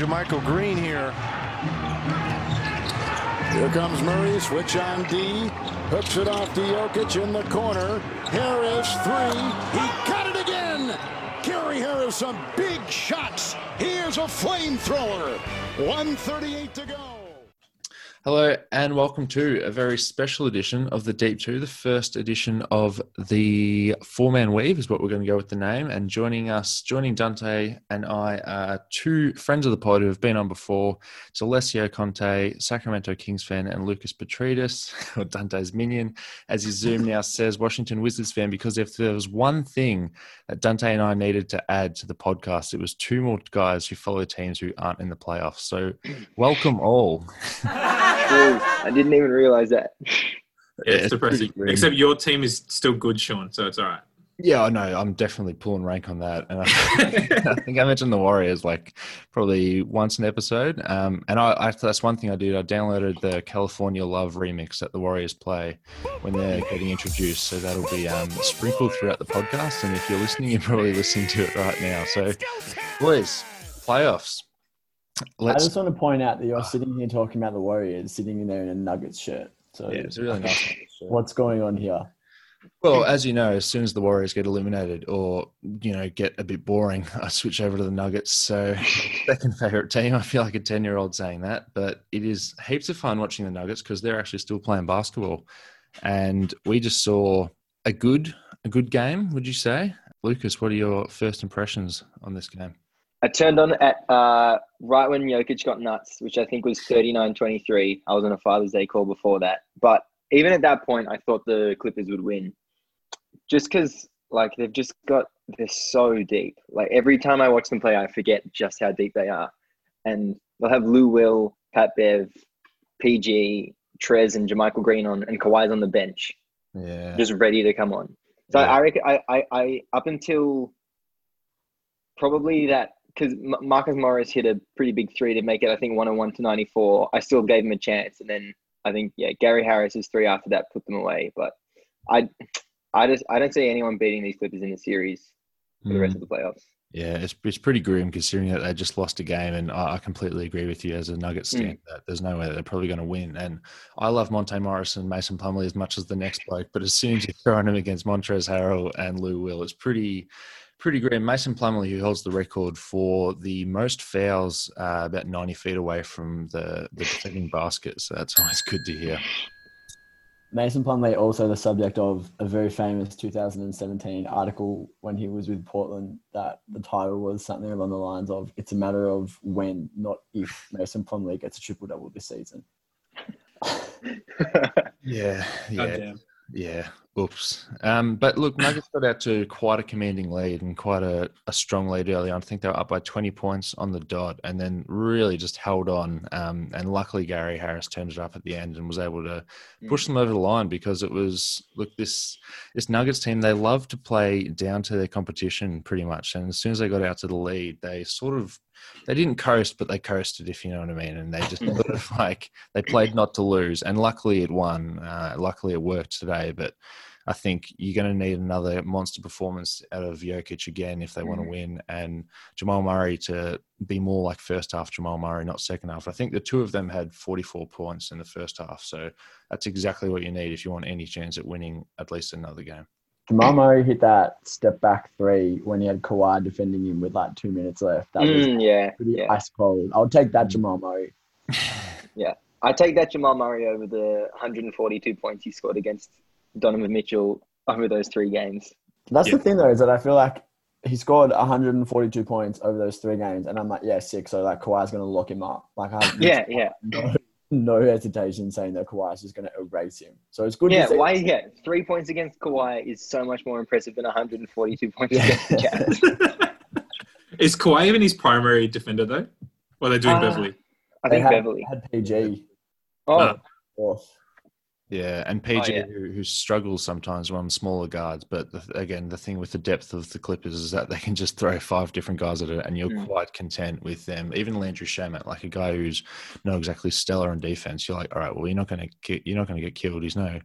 JaMychal Green here. Here comes Murray, switch on D, hooks it off to Jokic in the corner. Harris, three, he got it again! Gary Harris, some big shots. He is a flamethrower. 138 to go. Hello and welcome to a very special edition of the Deep Two, the first edition of the Four Man Weave is what we're going to go with the name. And joining us, joining Dante and I are two friends of the pod who have been on before. It's Alessio Conte, Sacramento Kings fan, and Lukas Petridis, or Dante's minion, as his Zoom now says, Washington Wizards fan. Because if there was one thing that Dante and I needed to add to the podcast, it was two more guys who follow teams who aren't in the playoffs. So welcome all. I didn't even realize that. Yeah, it's it's depressing. Except your team is still good, Sean, so it's all right. Yeah, I know. I'm definitely pulling rank on that. And I, I think I mentioned the Warriors like probably once an episode. Um, and I, I that's one thing I did. I downloaded the California Love remix that the Warriors play when they're getting introduced. So that'll be um, sprinkled throughout the podcast. And if you're listening, you're probably listening to it right now. So, boys, playoffs. I Let's. just want to point out that you're sitting here talking about the Warriors, sitting in there in a Nuggets shirt. So Yeah, it's really nice. What's going on here? Well, as you know, as soon as the Warriors get eliminated or you know get a bit boring, I switch over to the Nuggets. So, second favorite team. I feel like a ten-year-old saying that, but it is heaps of fun watching the Nuggets because they're actually still playing basketball, and we just saw a good a good game. Would you say, Lukas? What are your first impressions on this game? I turned on at uh, right when Jokic got nuts, which I think was 39-23. I was on a Father's Day call before that. But even at that point, I thought the Clippers would win. Just because, like, they've just got, they're so deep. Like, every time I watch them play, I forget just how deep they are. And they'll have Lou Will, Pat Bev, PG, Trez, and JaMychal Green on, and Kawhi's on the bench. Yeah, just ready to come on. So Yeah. I reckon I, I, I up until probably that because Marcus Morris hit a pretty big three to make it. I think one on one to ninety four. I still gave him a chance, and then I think yeah, Gary Harris's three after that put them away. But I, I just I don't see anyone beating these Clippers in the series for the rest hmm. of the playoffs. Yeah, it's it's pretty grim considering that they just lost a game, and I, I completely agree with you as a Nuggets hmm. stand that there's no way that they're probably going to win. And I love Monte Morris and Mason Plumlee as much as the next bloke, but as soon as you're throwing him against Montrezl Harrell and Lou Will, it's pretty pretty grim. Mason Plumlee, who holds the record for the most fouls, uh, about 90 feet away from the the defending basket, so that's always good to hear. Mason Plumlee also the subject of a very famous 2017 article when he was with Portland that the title was something along the lines of "It's a matter of when, not if, Mason Plumlee gets a triple double this season." Yeah, yeah. Yeah. Oops. Um, but look, Nuggets got out to quite a commanding lead and quite a, a strong lead early on. I think they were up by 20 points on the dot and then really just held on. Um, and luckily, Gary Harris turned it up at the end and was able to push them over the line because it was, look, this, this Nuggets team, they love to play down to their competition pretty much. And as soon as they got out to the lead, they sort of, they didn't coast, but they coasted, if you know what I mean. And they just sort of like, they played not to lose. And luckily it won. Uh, luckily it worked today. But I think you're going to need another monster performance out of Jokic again if they want to win, and Jamal Murray to be more like first half Jamal Murray, not second half. I think the two of them had 44 points in the first half, so that's exactly what you need if you want any chance at winning at least another game. Jamal Murray hit that step back three when he had Kawhi defending him with like two minutes left. That was Mm, yeah, pretty yeah. ice cold. I'll take that Jamal Murray. Yeah, I take that Jamal Murray over the 142 points he scored against Donovan Mitchell over those three games. That's Yeah. the thing though, is that I feel like he scored 142 points over those three games, and I'm like, yeah, sick. So like Kawhi's going to lock him up. Like, I Yeah, yeah, no, no hesitation saying that Kawhi's just going to erase him. So it's good. yeah. to see Why? Yeah, three points against Kawhi is so much more impressive than 142 points Yeah. against the Jazz. Is Kawhi even his primary defender though? Or are they doing Uh, Beverley? I They think had, Beverley. had PG. Oh, Fourth. Yeah, and PG yeah. who, who struggles sometimes on smaller guards, but the, again, the thing with the depth of the Clippers is that they can just throw five different guys at it, and you're Mm. quite content with them. Even Landry Shamet, like a guy who's not exactly stellar in defense, you're like, all right, well, you're not going to you're not going to get killed. He's no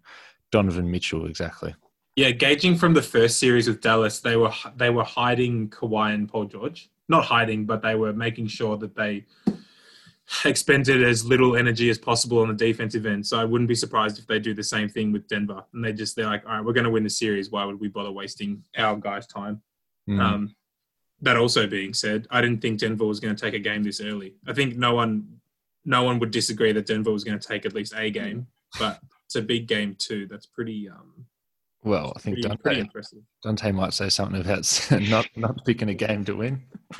Donovan Mitchell exactly. Yeah, gauging from the first series with Dallas, they were they were hiding Kawhi and Paul George. Not hiding, but they were making sure that they expended as little energy as possible on the defensive end. So I wouldn't be surprised if they do the same thing with Denver. And they just they're like, all right, we're going to win the series. Why would we bother wasting our guys' time? Mm. Um, that also being said, I didn't think Denver was going to take a game this early. I think no one, no one would disagree that Denver was going to take at least a game, but it's a big game too. That's pretty, um, well, I think pretty, Dante, pretty. Dante might say something about not not picking a game to win.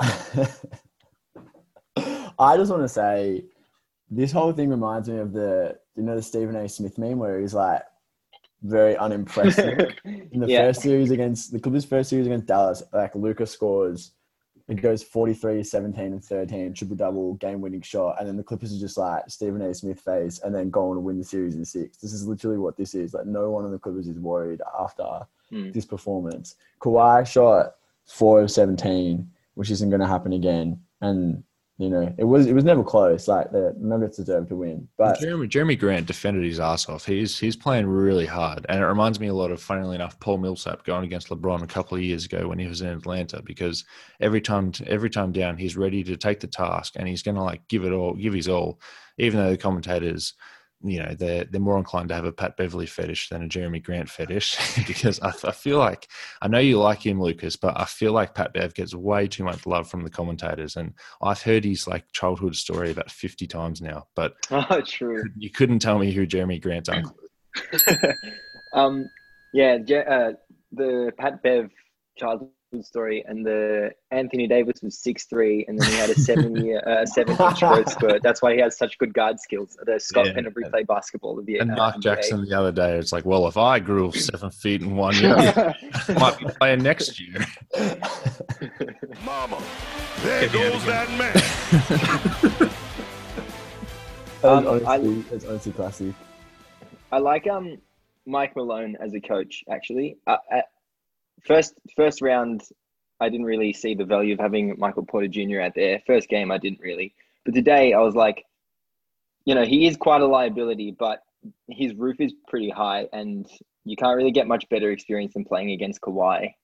I just want to say, this whole thing reminds me of the you know the Stephen A. Smith meme where he's like very unimpressive in the Yeah. first series against the Clippers' first series against Dallas. Like Luka scores, it goes 43, 17, and 13, triple double, game winning shot, and then the Clippers are just like Stephen A. Smith face, and then go on to win the series in six. This is literally what this is. Like no one on the Clippers is worried after Hmm. this performance. Kawhi shot four of 17, which isn't going to happen again, and you know it was it was never close. Like the Nuggets deserved to win, but Jeremy Jerami Grant defended his ass off. He's he's playing really hard, and it reminds me a lot of, funnily enough, Paul Millsap going against LeBron a couple of years ago when he was in Atlanta. Because every time every time down, he's ready to take the task, and he's going to like give it all, give his all, even though the commentators. You know they're they're more inclined to have a Pat Beverley fetish than a Jerami Grant fetish because I, I feel like I know you like him, Lukas, but I feel like Pat Bev gets way too much love from the commentators, and I've heard his like childhood story about fifty times now. But Oh, true. you couldn't tell me who Jerami Grant's uncle is. um, yeah, uh, the Pat Bev childhood story and the Anthony Davis was six three, and then he had a seven year, uh, seven inch growth spurt. That's why he has such good guard skills. The Scott Yeah. Pendlebury play basketball. The And uh, Mark NBA. Jackson the other day, it's like, well, if I grew seven feet in one year, I might be playing next year. Mama, there Get goes that man. that was Um, I- honestly, that's honestly classic. I like um Mike Malone as a coach. Actually, uh, at first first round, I didn't really see the value of having Michael Porter Jr. out there. First game, I didn't really, but today I was like, you know, he is quite a liability, but his roof is pretty high, and you can't really get much better experience than playing against Kawhi.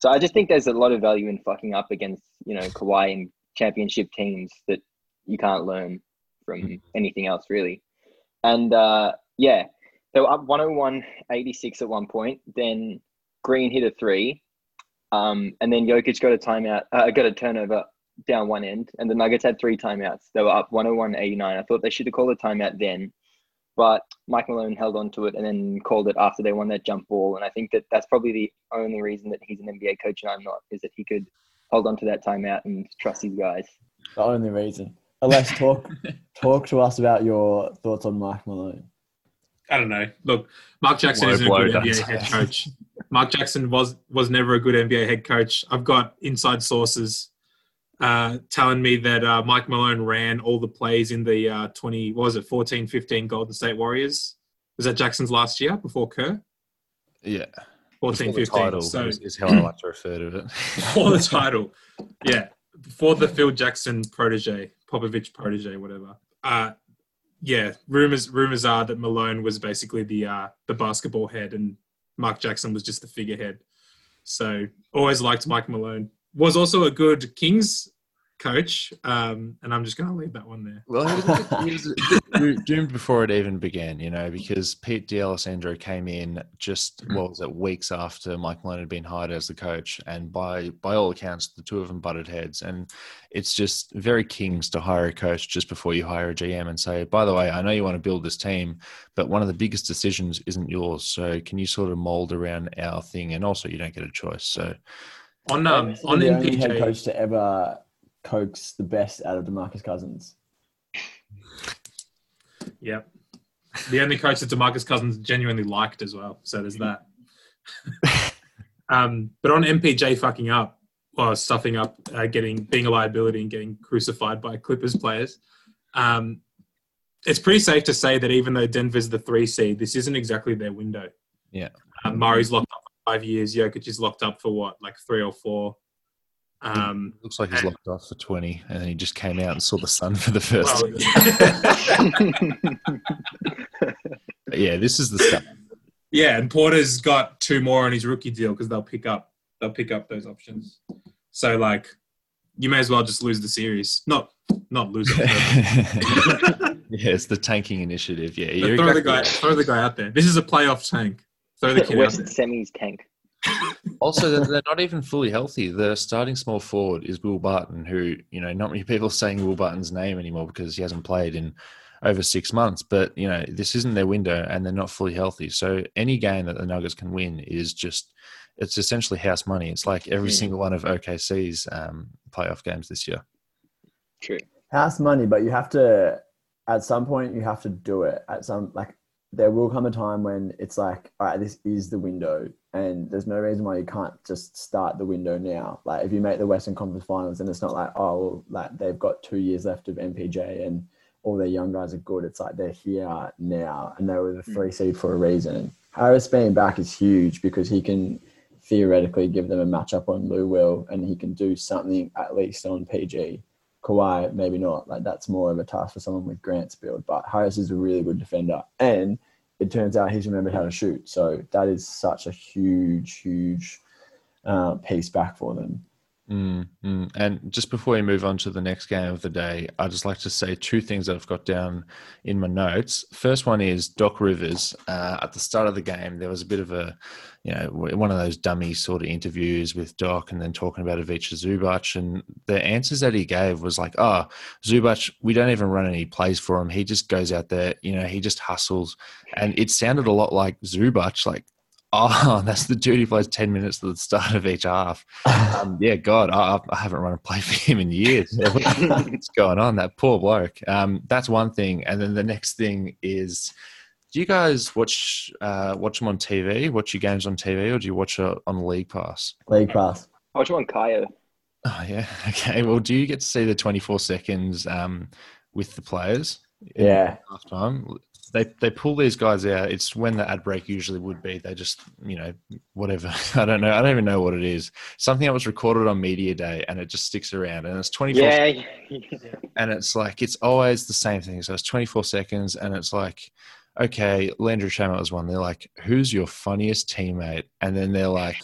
So I just think there's a lot of value in fucking up against you know Kawhi and championship teams that you can't learn from anything else really. And uh, yeah, they were up 101 86 at one point. Then Green hit a three. Um, and then Jokic got a timeout, uh, got a turnover down one end. And the Nuggets had three timeouts. They were up 101 89. I thought they should have called a timeout then. But Mike Malone held on to it and then called it after they won that jump ball. And I think that that's probably the only reason that he's an NBA coach and I'm not, is that he could hold on to that timeout and trust his guys. The only reason. Alex, talk talk to us about your thoughts on Mike Malone. I don't know. Look, Mark Jackson Low isn't a blow, good NBA head coach. Mark Jackson was was never a good NBA head coach. I've got inside sources uh, telling me that uh, Mike Malone ran all the plays in the uh, 20, what was it, 14, 15 Golden State Warriors. Was that Jackson's last year before Kerr? Yeah. 14, Before the 15. title So is, is how I like to refer to it. before the title. Yeah, before the Phil Jackson protege, Popovich protege, whatever. Uh, yeah, rumors rumors are that Malone was basically the uh, the basketball head, and Mark Jackson was just the figurehead. So always liked Mike Malone. Was also a good Kings coach, um, and I'm just going to leave that one there. Well, he was, a bit, he was doomed before it even began, you know, because Pete D'Alessandro came in just what was it weeks after Mike Malone had been hired as the coach, and by by all accounts, the two of them butted heads, and it's just very kings to hire a coach just before you hire a GM and say, by the way, I know you want to build this team, but one of the biggest decisions isn't yours, so can you sort of mold around our thing, and also you don't get a choice, so. On um, on the only head coach to ever coax the best out of Demarcus Cousins. Yep. The only coach that Demarcus Cousins genuinely liked as well. So there's that. um, but on MPJ fucking up, or stuffing up, uh, getting being a liability and getting crucified by Clippers players, um, it's pretty safe to say that even though Denver's the three seed, this isn't exactly their window. Yeah. Um, Murray's locked up for five years. Jokic is locked up for what, like three or four. Um, Looks like he's locked off for 20, and then he just came out and saw the sun for the first well, But yeah, this is the stuff. Yeah, and Porter's got two more on his rookie deal because they'll pick up they'll pick up those options. So like, you may as well just lose the series. Not not lose it. yeah, it's the tanking initiative. Yeah, But you're throw the guy right. throw the guy out there. This is a playoff tank. Throw the kid out West there. semis tank. Also, they're, they're not even fully healthy. The starting small forward is Will Barton, who you know not many people are saying Will Barton's name anymore because he hasn't played in over six months. But you know this isn't their window, and they're not fully healthy. So any game that the Nuggets can win is just it's essentially house money. It's like every Mm. single one of OKC's um, playoff games this year. True. house money, but you have to at some point you have to do it. At some like there will come a time when it's like, all right, this is the window, and there's no reason why you can't just start the window now. Like if you make the Western Conference Finals, and it's not like oh, well, like they've got two years left of MPJ and all their young guys are good. It's like they're here now, and they were the mm. three seed for a reason. Harris being back is huge because he can theoretically give them a matchup on Lou Will, and he can do something at least on PG. Kawhi, maybe not. Like that's more of a task for someone with Grant's build. But Harris is a really good defender, and it turns out he's remembered how to shoot. So that is such a huge, huge uh, piece back for them. Mm, mm. And just before we move on to the next game of the day, I'd just like to say two things that I've got down in my notes. First one is Doc Rivers. Uh, at the start of the game, there was a bit of a, you know, one of those dummy sort of interviews with Doc and then talking about Ivica Zubac. And the answers that he gave was like, oh, Zubac, we don't even run any plays for him. He just goes out there, you know, he just hustles. And it sounded a lot like Zubac, like, oh, that's the dude who plays 10 minutes at the start of each half. Um, yeah, God, I, I haven't run a play for him in years. What's going on? That poor bloke. Um, that's one thing, and then the next thing is, do you guys watch uh, watch them on TV? Watch your games on TV, or do you watch it on League Pass? League pass. I watch one Kayo. Oh yeah, okay. Well, do you get to see the twenty four seconds um, with the players? Yeah. Half halftime. They they pull these guys out. It's when the ad break usually would be. They just you know whatever. I don't know. I don't even know what it is. Something that was recorded on media day, and it just sticks around. And it's twenty four. Yeah. and it's like it's always the same thing. So it's 24 seconds, and it's like, okay, Landry Shamet was one. They're like, who's your funniest teammate? And then they're like,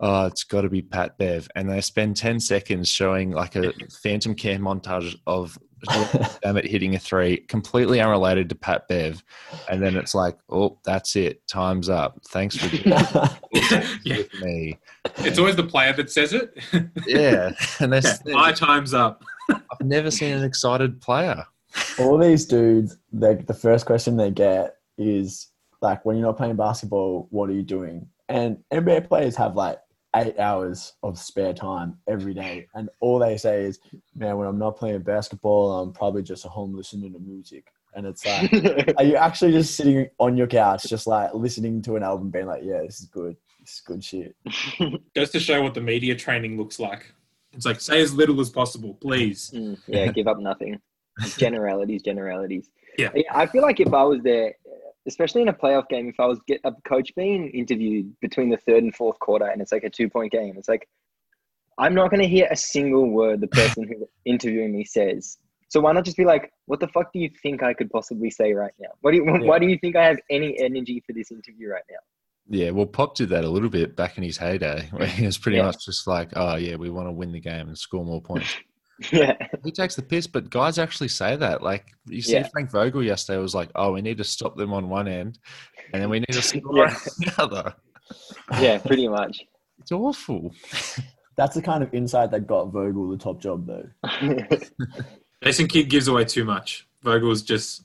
oh, it's got to be Pat Bev, and they spend 10 seconds showing like a phantom cam montage of Shamet hitting a three, completely unrelated to Pat Bev, and then it's like, oh, that's it, time's up. Thanks for doing Yeah. me. It's always the player that says it. Yeah, and that's My time's up. I've never seen an excited player. All these dudes, they, the first question they get is like, when you're not playing basketball, what are you doing? And NBA players have like eight hours of spare time every day. And all they say is, man, when I'm not playing basketball, I'm probably just at home listening to music. And it's like, are you actually just sitting on your couch, just like listening to an album, being like, yeah, this is good. This is good shit. Goes to show what the media training looks like. It's like say as little as possible, please. Mm, yeah, give up nothing. Generalities, generalities. Yeah. I feel like if I was there, especially in a playoff game, if I was get a coach being interviewed between the third and fourth quarter and it's like a two point game, it's like I'm not going to hear a single word the person who interviewing me says. So why not just be like, what the fuck do you think I could possibly say right now? What do you, why do you think I have any energy for this interview right now? Yeah, well, Pop did that a little bit back in his heyday, where he was pretty Yeah. much just like, "Oh yeah, we want to win the game and score more points." Yeah. he takes the piss, but guys actually say that. Like you see, Yeah. Frank Vogel yesterday was like, "Oh, we need to stop them on one end, and then we need to score Yeah. on the other." Yeah, pretty much. It's awful. That's the kind of insight that got Vogel the top job, though. Jason Kidd gives away too much. Vogel's just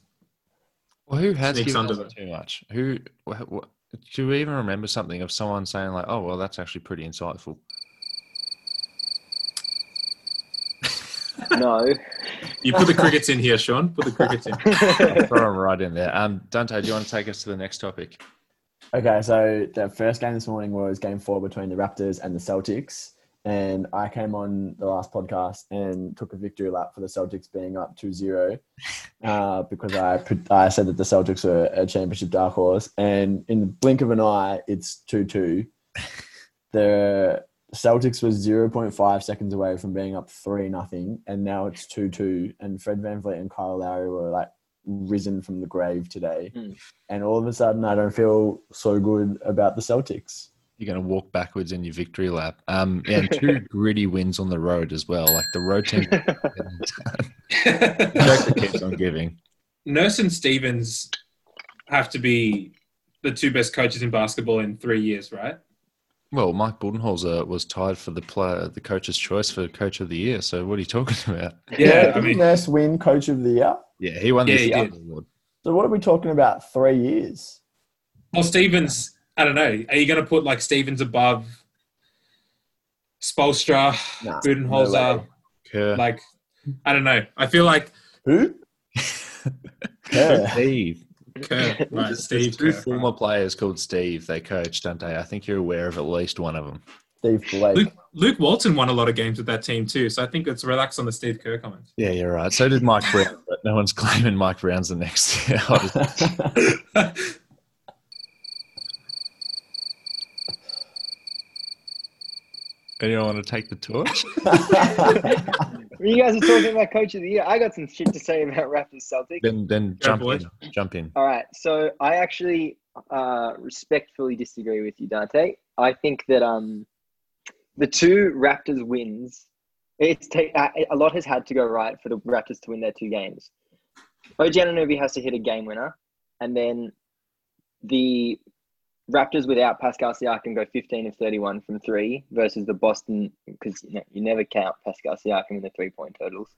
Well, who has given under us too much? Who? Wh- wh- do we even remember something of someone saying like, "Oh, well, that's actually pretty insightful"? No. you put the crickets in here, Sean. Put the crickets in. Throw them right in there. Um, Dante, do you want to take us to the next topic? Okay, so the first game this morning was game four between the Raptors and the Celtics. And I came on the last podcast and took a victory lap for the Celtics being up 2 0 uh, because I, I said that the Celtics were a championship dark horse. And in the blink of an eye, it's 2 2. The Celtics was 0.5 seconds away from being up 3 nothing, and now it's 2 2. And Fred VanVleet and Kyle Lowry were like risen from the grave today, Mm. and all of a sudden I don't feel so good about the Celtics. You're going to walk backwards in your victory lap. Um, yeah, and two gritty wins on the road as well. Like the road team Joker keeps on giving. Nurse and Stevens have to be the two best coaches in basketball in three years, right? Well, Mike Budenholzer was tied for the player, the coach's choice for coach of the year. So what are you talking about? Yeah, I didn't mean, Nurse win Coach of the Year. Yeah, he won Yeah, the he Seattle did. award. So what are we talking about? Three years. well, Stevens. I don't know. Are you going to put like Stevens above Spoelstra, Nah, Budenholzer? way. Kerr. like, I don't know. I feel like Who? Kerr. Steve. Kerr, right? There's Steve two Kerr. former players called Steve. They coach, don't they? I think you're aware of at least one of them. Steve Blake. Luke, Luke Walton won a lot of games with that team too, so I think it's relax on the Steve Kerr comments. Yeah, you're right. So did Mike Brown, but no one's claiming Mike Brown's the next. Anyone want to take the torch? you guys are talking about coach of the year. I got some shit to say about Raptors Celtics. then then Go, jump in. Jump in. All right. So I actually uh, respectfully disagree with you, Dante. I think that um, the two Raptors wins, it's ta- uh, a lot has had to go right for the Raptors to win their two games. OG Anunoby has to hit a game winner, and then the Raptors without Pascal Siakam go 15 of 31 from three versus the Boston, because you, know, you never count Pascal Siakam in the three point totals,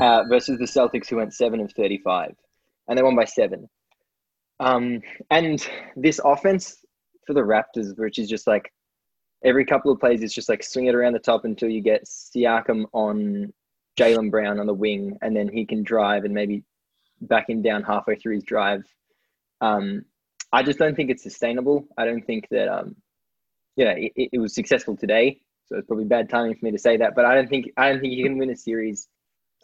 uh, versus the Celtics who went 7 of 35. And they won by seven. Um, and this offense for the Raptors, which is just like every couple of plays, is just like swing it around the top until you get Siakam on Jaylen Brown on the wing, and then he can drive and maybe back him down halfway through his drive. Um, I just don't think it's sustainable. I don't think that, um, yeah, it, it- it was successful today. So it's probably bad timing for me to say that, but I don't think I don't think you can win a series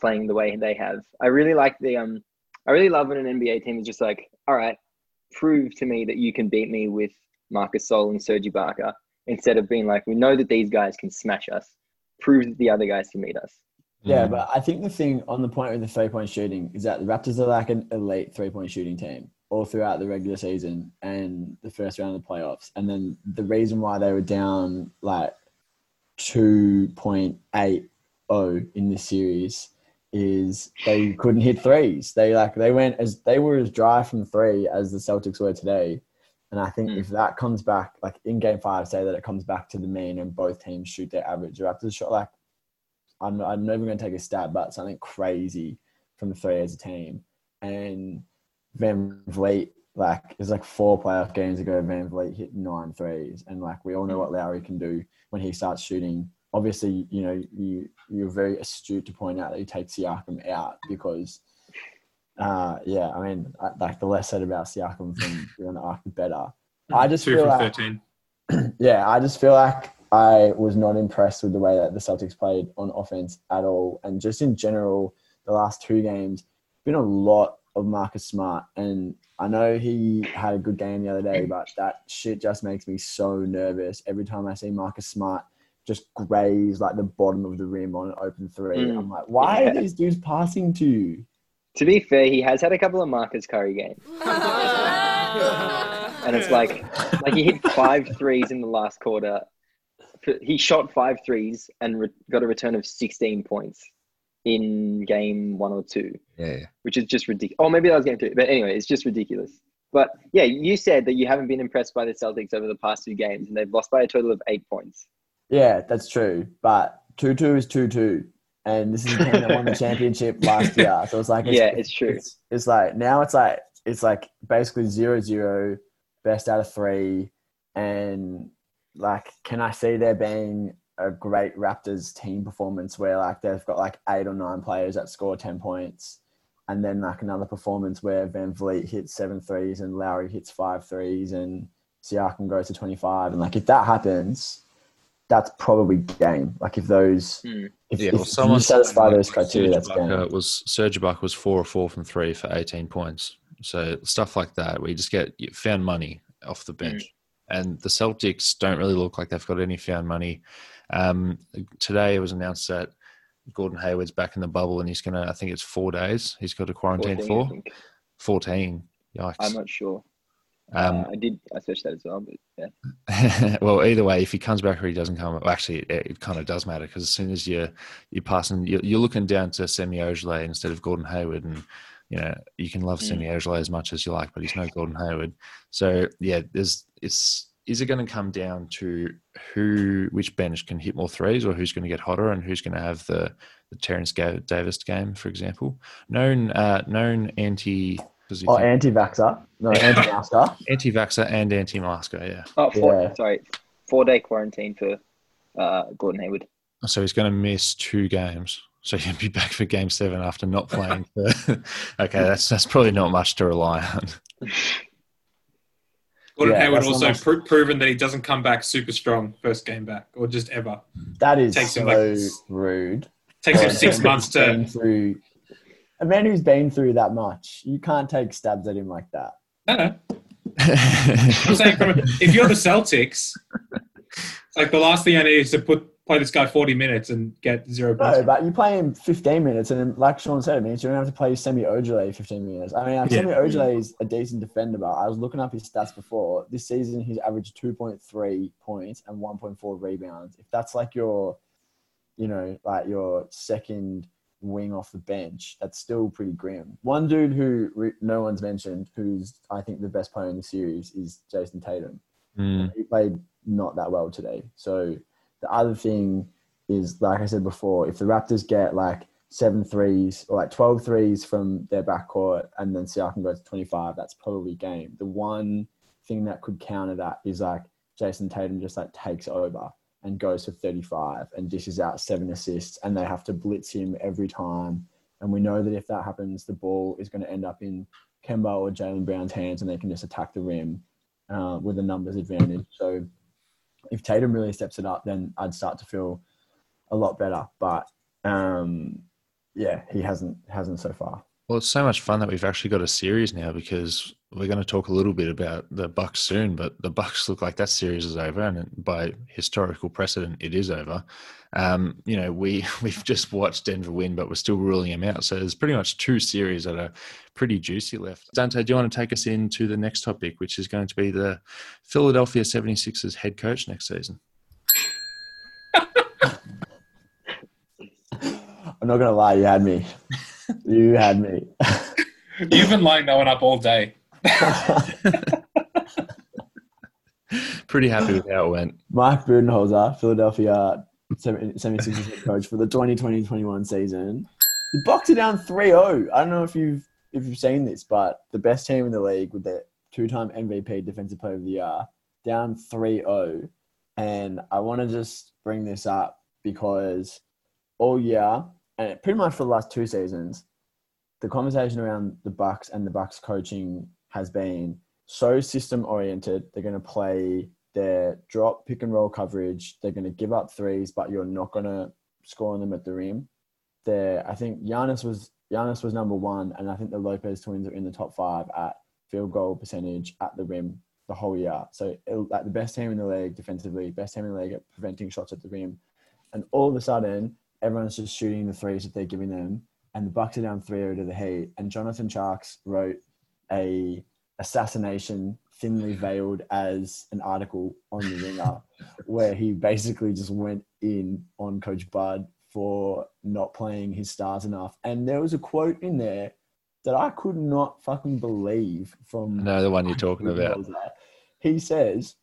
playing the way they have. I really like the um, I really love when an NBA team is just like, all right, prove to me that you can beat me with Marc Gasol and Serge Ibaka instead of being like, we know that these guys can smash us. Prove that the other guys can meet us. Yeah, Mm. but I think the thing on the point with the three point shooting is that the Raptors are like an elite three point shooting team all throughout the regular season and the first round of the playoffs. And then the reason why they were down like 2.80 in this series is they couldn't hit threes. They like they went as they were as dry from three as the Celtics were today. And I think Mm. if that comes back, like in game five, say that it comes back to the mean and both teams shoot their average. The Raptors shot like I'm, I'm going to take a stab, but something crazy from the three as a team. And VanVleet, like, it's like four playoff games ago, VanVleet hit nine threes. And like, we all know what Lowry can do when he starts shooting. Obviously, you know, you, you're very astute to point out that he takes Siakam out because, uh, yeah, I mean, I, like the less said about Siakam from the arc, the better. I just two feel from like, thirteen. yeah, I just feel like I was not impressed with the way that the Celtics played on offense at all. And just in general, the last two games, been a lot of Marcus Smart. And I know he had a good game the other day, but that shit just makes me so nervous every time I see Marcus Smart just graze like the bottom of the rim on an open three. Mm, I'm like, why yeah. are these dudes passing to you? To be fair, he has had a couple of Marcus Curry games. and it's like like he hit five threes in the last quarter. He shot five threes and re- got a return of 16 points in game one or two, Yeah. which is just ridiculous. Oh, maybe that was game two. But anyway, it's just ridiculous. But yeah, you said that you haven't been impressed by the Celtics over the past two games, and they've lost by a total of eight points. Yeah, that's true. But 2 2 is 2 2. And this is the team that won the championship last year. So it's like, it's, Yeah, it's true. It's, it's like, now it's like, it's like basically 0 0, best out of three. And like, can I see there being a great Raptors team performance where like they've got like eight or nine players that score 10 points? And then like another performance where VanVleet hits seven threes and Lowry hits five threes and Siakam goes to 25. And like, if that happens, that's probably game. Like if those, Hmm. if, Yeah, if well, someone you satisfy like those criteria, Serge that's game. Ibaka was Serge Ibaka was four or four from three for eighteen points. So stuff like that, where you just get you found money off the bench, and the Celtics don't really look like they've got any found money. Um, today it was announced that Gordon Hayward's back in the bubble and he's gonna. I think it's four days. He's got to quarantine 14, for fourteen. Yikes. I'm not sure. um, uh, I did. I searched that as well, but yeah. well, either way, if he comes back or he doesn't come, well, actually, it, it kind of does matter because as soon as you're you're passing, you're, you're looking down to Semi Ojeleye instead of Gordon Hayward, and you know you can love Mm. Semi Ojeleye as much as you like, but he's no Gordon Hayward. So yeah, there's it's is it going to come down to who which bench can hit more threes or who's going to get hotter and who's going to have the the Terrence Ga- Davis game, for example, known uh, known anti. does Oh, think- anti-vaxxer. No, anti-masker. anti-vaxxer and anti-masker, yeah. Oh, four, Yeah. sorry, four day quarantine for uh, Gordon Hayward. So he's going to miss two games. So he'll be back for game seven after not playing. For, okay, that's that's probably not much to rely on. Gordon Yeah, Hayward also pro- proven that he doesn't come back super strong first game back, or just ever. That is Takes so him like- rude. Takes him six months to. through. A man who's been through that much, you can't take stabs at him like that. No, no. I'm saying from, if you're the Celtics, like the last thing I need is to put play this guy 40 minutes and get zero points. No, points. but you play him 15 minutes, and then, like Sean said, it means you don't have to play Semi Ojeleye 15 minutes. I mean, like, Yeah. Semi Ojeleye is a decent defender, but I was looking up his stats before. This season, he's averaged 2.3 points and 1.4 rebounds. If that's like your, you know, like your second wing off the bench, that's still pretty grim. One dude who re- no one's mentioned, who's I think the best player in the series, is Jayson Tatum. Mm, He played not that well today. So the other thing is, like I said before, if the Raptors get like seven threes or like 12 threes from their backcourt and then Siakam goes to 25, that's probably game. The one thing that could counter that is like Jayson Tatum just like takes over and goes for 35 and dishes out seven assists and they have to blitz him every time. And we know that if that happens, the ball is going to end up in Kemba or Jaylen Brown's hands and they can just attack the rim uh, with a numbers advantage. So if Tatum really steps it up, then I'd start to feel a lot better. But um, yeah, he hasn't hasn't so far. Well, it's so much fun that we've actually got a series now because we're going to talk a little bit about the Bucks soon. But the Bucks look like that series is over, and by historical precedent, it is over. Um, you know, we we've just watched Denver win, but we're still ruling them out. So there's pretty much two series that are pretty juicy left. Dante, do you want to take us into the next topic, which is going to be the Philadelphia 76ers head coach next season? I'm not gonna lie, you had me. You had me. You've been lining that one up all day. Pretty happy with how it went. Mike Budenholzer, Philadelphia 76ers head coach for the 2020-21 season. The Bucks are down 3-0. I don't know if you've if you've seen this, but the best team in the league with their two-time MVP defensive player of the year down 3-0. And I want to just bring this up because all year and pretty much for the last two seasons, the conversation around the Bucks and the Bucks coaching has been so system oriented. They're going to play their drop pick and roll coverage. They're going to give up threes, but you're not going to score on them at the rim. There, I think Giannis was Giannis was number one, and I think the Lopez twins are in the top five at field goal percentage at the rim the whole year. So, like the best team in the league defensively, best team in the league at preventing shots at the rim, and all of a sudden, everyone's just shooting the threes that they're giving them, and the Bucks are down 3-0 to the Heat. And Jonathan Tjarks wrote a assassination thinly veiled as an article on the ringer where he basically just went in on coach bud for not playing his stars enough and there was a quote in there that i could not fucking believe from No, the one you're talking about. he says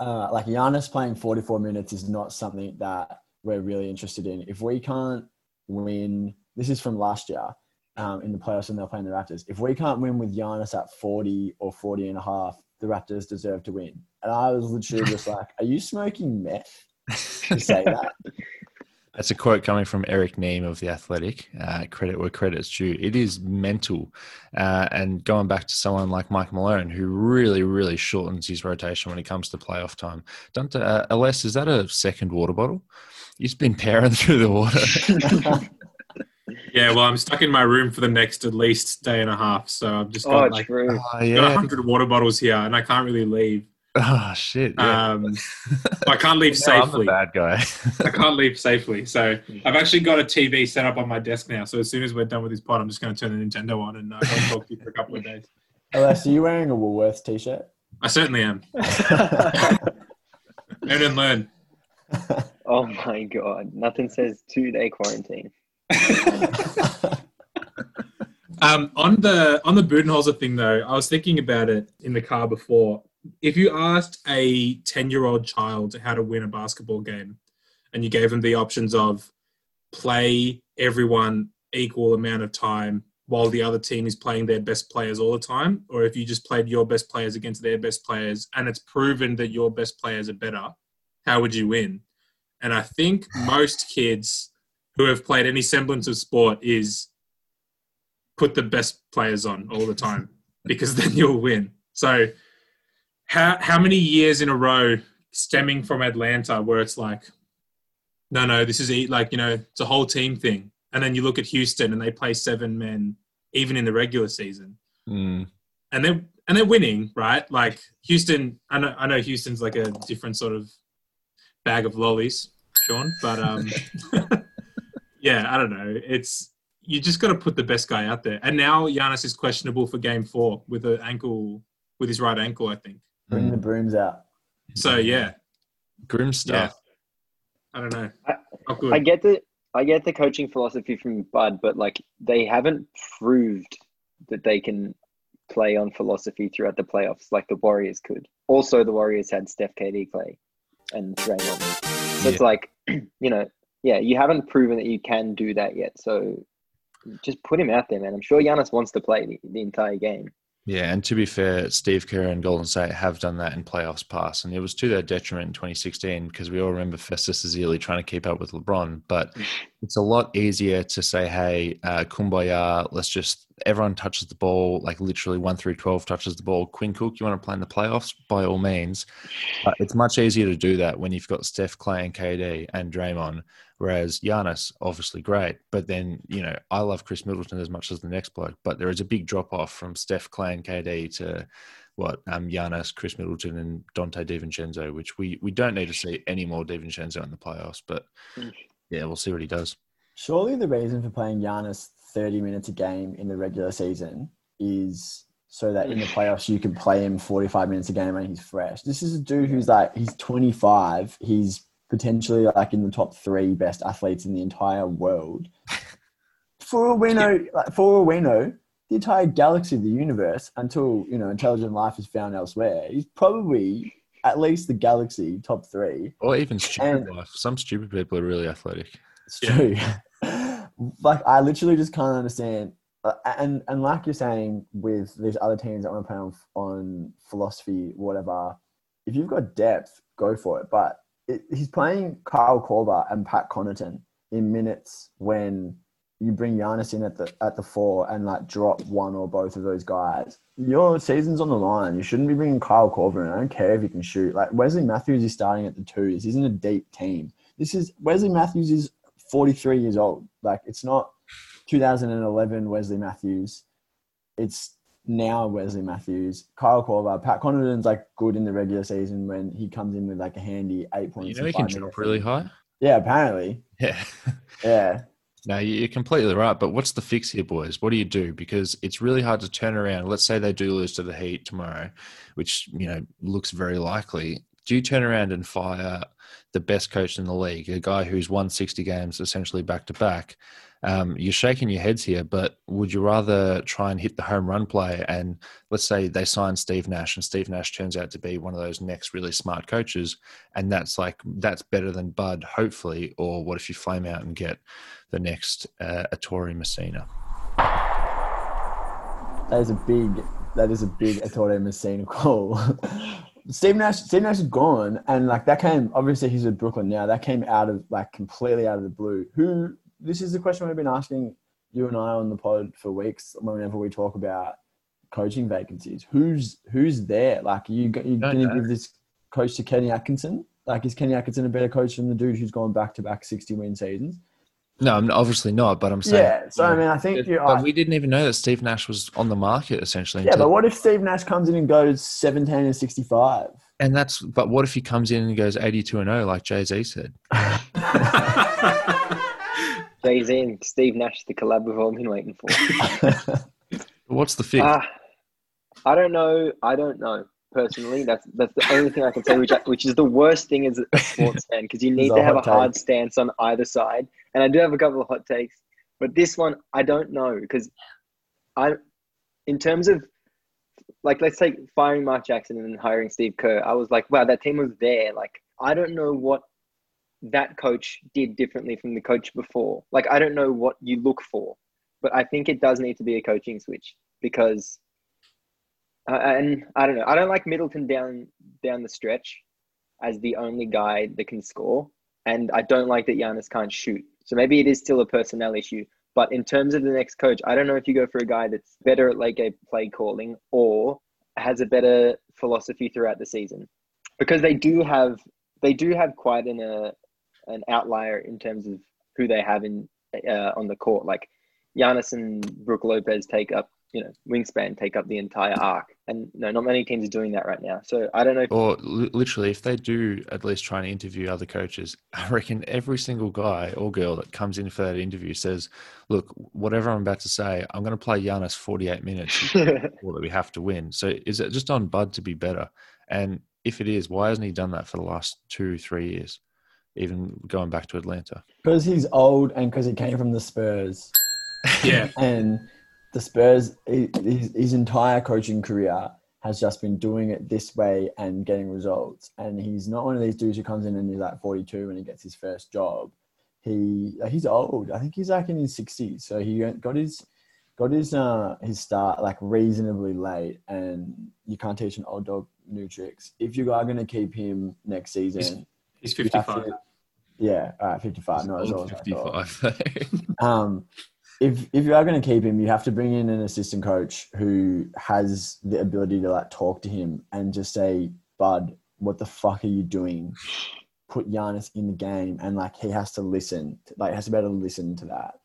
uh, like Giannis playing 44 minutes is not something that we're really interested in. If we can't win, this is from last year um, in the playoffs when they're playing the Raptors. If we can't win with Giannis at 40 or 40 and a half, the Raptors deserve to win. And I was literally just like, are you smoking meth to say that? That's a quote coming from Eric Nehm of The Athletic. Uh, credit where credit's due. It is mental. Uh, and going back to someone like Mike Malone, who really, really shortens his rotation when it comes to playoff time. Don't, uh, Aless, is that a second water bottle? You've been powering through the water. Yeah, well, I'm stuck in my room for the next at least day and a half, so I've just Oh, got like true. oh, got a yeah. hundred water bottles here, and I can't really leave. Oh shit! Yeah. Um, I can't leave Now I'm the safely. bad guy. I can't leave safely. So I've actually got a TV set up on my desk now. So as soon as we're done with this pod, I'm just going to turn the Nintendo on and uh, go and talk to you for a couple of days. Alex, are you wearing a Woolworths t-shirt? I certainly am. Learn and learn. Oh my god, nothing says two day quarantine. Um, on the on the Budenholzer thing though, I was thinking about it in the car before. If you asked a ten year old child how to win a basketball game, and you gave them the options of play everyone equal amount of time while the other team is playing their best players all the time, or if you just played your best players against their best players and it's proven that your best players are better, how would you win? And I think most kids who have played any semblance of sport is put the best players on all the time because then you'll win. So how how many years in a row stemming from Atlanta where it's like no no this is like you know it's a whole team thing and then you look at Houston and they play seven men even in the regular season Mm. and they're and they're winning, right? Like Houston, I know I know Houston's like a different sort of bag of lollies, Sean, but um, yeah, I don't know. It's you just got to put the best guy out there. And now Giannis is questionable for Game Four with an ankle, with his right ankle, I think. Bring the brooms out. So yeah, Grim yeah. stuff. I don't know. I- good. I get the I get the coaching philosophy from Bud, but like they haven't proved that they can play on philosophy throughout the playoffs like the Warriors could. Also, the Warriors had Steph, KD, Clay, and Draymond. So it's like, you know, yeah, you haven't proven that you can do that yet. So just put him out there, man. I'm sure Giannis wants to play the, the entire game. Yeah, and to be fair, Steve Kerr and Golden State have done that in playoffs past, and it was to their detriment in 2016 because we all remember Festus Ezeli trying to keep up with LeBron. But it's a lot easier to say, "Hey, uh, kumbaya, let's just everyone touches the ball, like literally one through 12 touches the ball. Quinn Cook, you want to play in the playoffs? By all means." But it's much easier to do that when you've got Steph, Clay, and KD and Draymond. Whereas Giannis, obviously great, but then you know I love Khris Middleton as much as the next bloke, but there is a big drop off from Steph, Clay, and KD to what um, Giannis, Khris Middleton, and Donte DiVincenzo, which we we don't need to see any more DiVincenzo in the playoffs. But Mm. yeah, we'll see what he does. Surely the reason for playing Giannis 30 minutes a game in the regular season is so that in the playoffs you can play him 45 minutes a game and he's fresh. This is a dude who's like, he's 25. He's potentially like in the top three best athletes in the entire world. For all we know, like, for all we know, the entire galaxy of the universe, until you know intelligent life is found elsewhere, he's probably at least the galaxy top three. Or even stupid And- life. Some stupid people are really athletic. It's true. like I literally just can't understand. Uh, and and like you're saying with these other teams that want to play on on philosophy, whatever. If you've got depth, go for it. But it, he's playing Kyle Korver and Pat Connaughton in minutes when you bring Giannis in at the at the four and like drop one or both of those guys. Your season's on the line. You shouldn't be bringing Kyle Korver in. I don't care if he can shoot. Like Wesley Matthews is starting at the two. This isn't a deep team. This is Wesley Matthews is 43 years old. Like it's not 2011 Wesley Matthews. It's now Wesley Matthews, Kyle Korver, Pat Connaughton's like good in the regular season when he comes in with like a handy eight points. You know he can really high. Yeah, apparently. Yeah. Yeah. No, you're completely right. But what's the fix here, boys? What do you do? Because it's really hard to turn around. Let's say they do lose to the Heat tomorrow, which you know looks very likely. Do you turn around and fire the best coach in the league, a guy who's won 60 games essentially back to back? Um, you're shaking your heads here, but would you rather try and hit the home run play? And let's say they sign Steve Nash, and Steve Nash turns out to be one of those next really smart coaches, and that's like that's better than Bud, hopefully. Or what if you flame out and get the next uh, Ettore Messina? That is a big that is a big Ettore Messina call. Steve Nash Steve Nash is gone and like that came obviously he's with Brooklyn now. That came out of like completely out of the blue. Who this is the question we've been asking you and I on the pod for weeks whenever we talk about coaching vacancies. Who's who's there? Like you you Don't gonna give this coach to Kenny Atkinson? Like is Kenny Atkinson a better coach than the dude who's gone back to back sixty win seasons? No, I'm obviously not. But I'm saying, Yeah. So I mean I think you're but we didn't even know that Steve Nash was on the market essentially. Yeah, until- but what if Steve Nash comes in and goes 17 and 65? And that's but what if he comes in and goes 82 and 0 like Jay Z said? Jay Z and Steve Nash, the collab we've all been waiting for. What's the fix? Ah, I don't know. I don't know personally. That's that's the only thing I can say, which which is the worst thing as a sports fan because you need to have a hard stance on either side. And I do have a couple of hot takes, but this one I don't know because I, in terms of like let's say firing Mark Jackson and hiring Steve Kerr, I was like, wow, that team was there. Like I don't know what that coach did differently from the coach before. Like I don't know what you look for, but I think it does need to be a coaching switch because uh, and I don't know. I don't like Middleton down down the stretch as the only guy that can score, and I don't like that Giannis can't shoot. So maybe it is still a personnel issue. But in terms of the next coach, I don't know if you go for a guy that's better at late game play calling or has a better philosophy throughout the season, because they do have they do have quite an uh, an outlier in terms of who they have in uh, on the court. Like Giannis and Brook Lopez take up, you know, wingspan take up the entire arc, and no, not many teams are doing that right now. So I don't know. If, Or li- literally, if they do at least try and interview other coaches, I reckon every single guy or girl that comes in for that interview says, "Look, whatever I'm about to say, I'm going to play Giannis 48 minutes or that we have to win." So is it just on Bud to be better? And if it is, why hasn't he done that for the last two, three years? Even going back to Atlanta. Because he's old and because he came from the Spurs. yeah, And the Spurs, his, his entire coaching career has just been doing it this way and getting results. And he's not one of these dudes who comes in and he's like 42 when he gets his first job. He he's old. I think he's like in his 60s. So he got his got his uh his start like reasonably late. And you can't teach an old dog new tricks. If you are going to keep him next season, he's have 55. to- yeah, all right, 55. No, as Old old as I thought. 55. Um, if if you are going to keep him, you have to bring in an assistant coach who has the ability to like talk to him and just say, "Bud, what the fuck are you doing?" Put Giannis in the game, and like he has to listen, like has to be able to listen to that.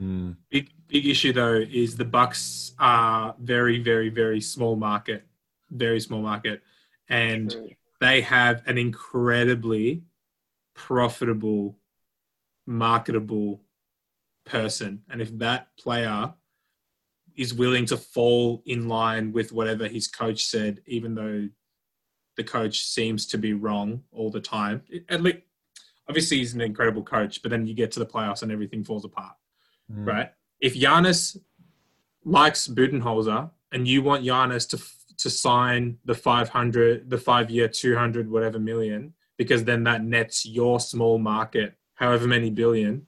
Mm. Big big issue though is the Bucks are very very very small market, very small market, and they have an incredibly profitable, marketable person. And if that player is willing to fall in line with whatever his coach said, even though the coach seems to be wrong all the time, at least obviously he's an incredible coach, but then you get to the playoffs and everything falls apart, Mm. right? If Giannis likes Budenholzer and you want Giannis to to sign the 500 the 5 year 200 whatever million because then that nets your small market however many billion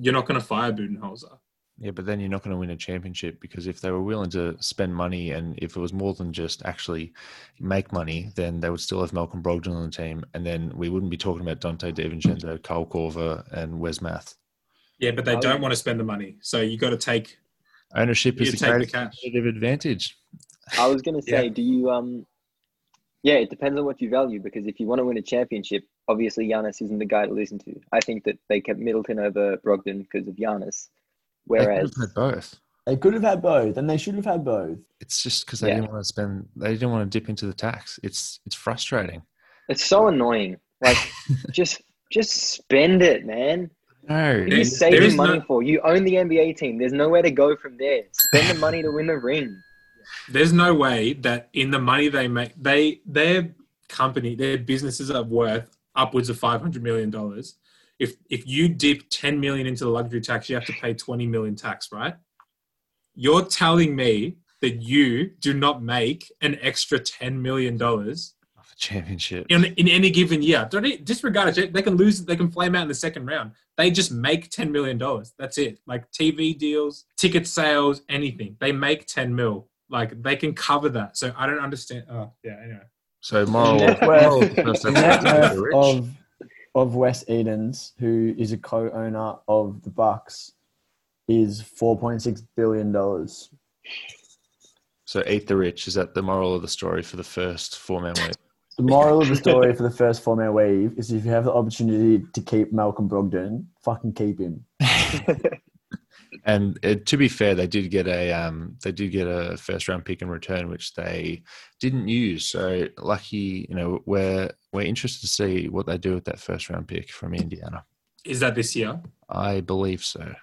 you're not going to fire Budenholzer Yeah, but then you're not going to win a championship because if they were willing to spend money and if it was more than just actually make money, then they would still have Malcolm Brogdon on the team, and then we wouldn't be talking about Donte DiVincenzo, Kyle Korver, and Wes Math. yeah but they Oh. don't want to spend the money so you got to take Ownership You is the greatest competitive advantage. I was gonna say, Yeah. do you um? Yeah, it depends on what you value because if you want to win a championship, obviously Giannis isn't the guy to listen to. I think that they kept Middleton over Brogdon because of Giannis, Whereas They could have had both. They could have had both, and they should have had both. It's just because they Yeah. didn't want to spend. They didn't want to dip into the tax. It's it's frustrating. it's so annoying. Like, just just spend it, man. No, What are you There- there saving money no- for? You own the NBA team. There's nowhere to go from there. Spend the money to win the ring. There's no way that in the money they make they their company their businesses are worth upwards of 500 million dollars. If if you dip 10 million into the luxury tax you have to pay 20 million tax right? You're telling me that you do not make an extra 10 million dollars championship. in, in any given year. Don't disregard it. They can lose they can flame out in the second round. They just make 10 million dollars. That's it. Like tv deals ticket sales anything. They make 10 mil like they can cover that so i don't understand oh yeah anyway So moral. Net moral worth, of the first the net episode is worth the rich. of of Wes Edens, who is a co-owner of the Bucks, is four point six billion dollars. So eat the rich. Is that the moral of the story for the first four man weave? The moral of the story for the first four man weave is if you have the opportunity to keep Malcolm Brogdon, fucking keep him. And uh, to be fair, they did get a um, they did get a first round pick in return, which they didn't use. So lucky, you know, we're we're interested to see what they do with that first round pick from Indiana. Is that this year? I believe so.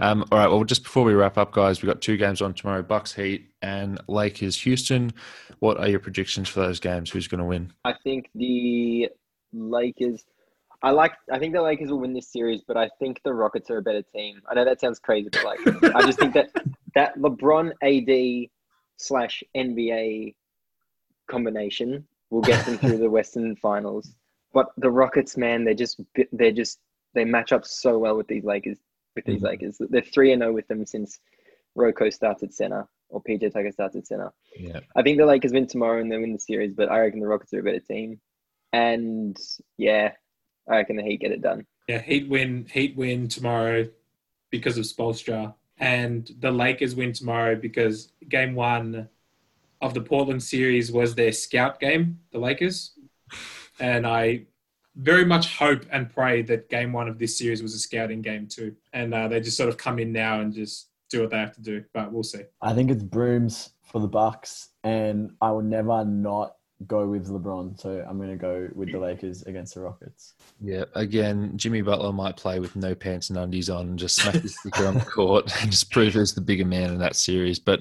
Um, all right. Well, just before we wrap up, guys, we've got two games on tomorrow: Bucks Heat and Lakers Houston. What are your predictions for those games? Who's going to win? I think the Lakers. I like. I think the Lakers will win this series, but I think the Rockets are a better team. I know that sounds crazy, but like, I just think that that LeBron AD slash NBA combination will get them through the Western Finals. But the Rockets, man, they're just they're just they match up so well with these Lakers. With these Mhm. Lakers, they're three and zero with them since Rocco starts at center or PJ Tucker starts at center. Yeah. I think the Lakers win tomorrow and they win the series, but I reckon the Rockets are a better team. And yeah, I reckon the Heat get it done. Yeah, Heat win. Heat win tomorrow because of Spoelstra, and the Lakers win tomorrow because Game One of the Portland series was their scout game. The Lakers, and I very much hope and pray that Game One of this series was a scouting game too, and uh, they just sort of come in now and just do what they have to do. But we'll see. I think it's brooms for the Bucks, and I will never not go with LeBron. So I'm going to go with the Lakers against the Rockets. Yeah, again, Jimmy Butler might play with no pants and undies on and just smack his sticker on the court and just prove he's the bigger man in that series. But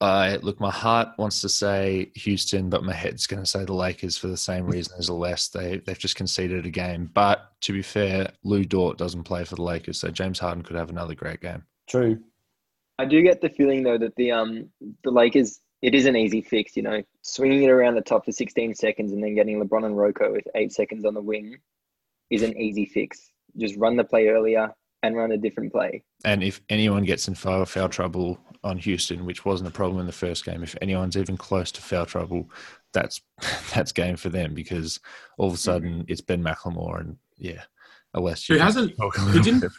I look, my heart wants to say Houston, but my head's going to say the Lakers for the same reason as the West. They they've just conceded a game. But to be fair, Lu Dort doesn't play for the Lakers, so James Harden could have another great game. True. I do get the feeling though that the um the Lakers it is an easy fix, you know, swinging it around the top for 16 seconds and then getting LeBron and Rocco with eight seconds on the wing is an easy fix. Just run the play earlier and run a different play. And if anyone gets in foul, foul trouble on Houston, which wasn't a problem in the first game, if anyone's even close to foul trouble, that's that's game for them because all of a sudden it's Ben McLemore and yeah, unless Who you hasn't? talk a Who little didn't?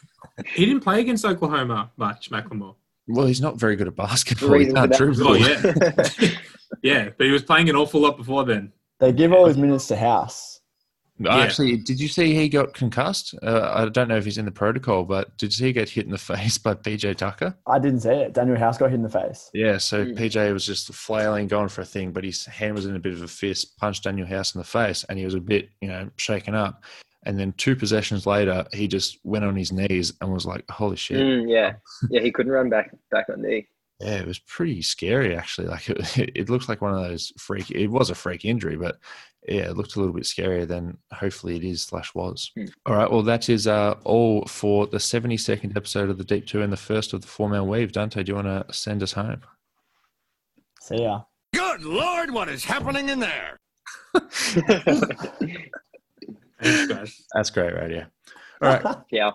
He didn't play against Oklahoma much, McLemore. Well, he's not very good at basketball. He can't for dribble. Oh yeah, yeah, but he was playing an awful lot before then. They give all his minutes to House. Yeah. Actually, did you see he got concussed? Uh, I don't know if he's in the protocol, but did he get hit in the face by PJ Tucker? I didn't see it. Danuel House got hit in the face. Yeah, so Mm. PJ was just flailing, going for a thing, but his hand was in a bit of a fist, punched Danuel House in the face, and he was a bit, you know, shaken up. And then two possessions later, he just went on his knees and was like, "Holy shit!" Mm, yeah. Yeah, he couldn't run back back on D. Yeah, it was pretty scary actually. Like it, it looked like one of those freak. It was a freak injury, but yeah, it looked a little bit scarier than hopefully it is slash was. Hmm. All right, well that is uh, all for the seventy second episode of the Deep Two and the first of the four man weave. Dante, do you want to send us home? See ya. Good Lord, what is happening in there? Thanks, guys. That's great radio. All right. Yeah.